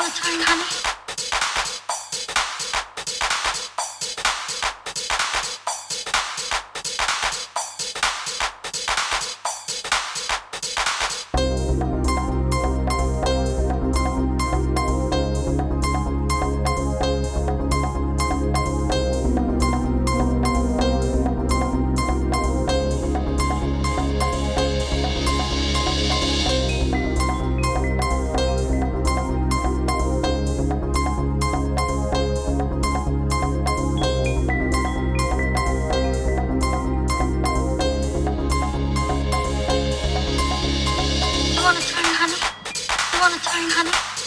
want a turn, honey? Bye, honey.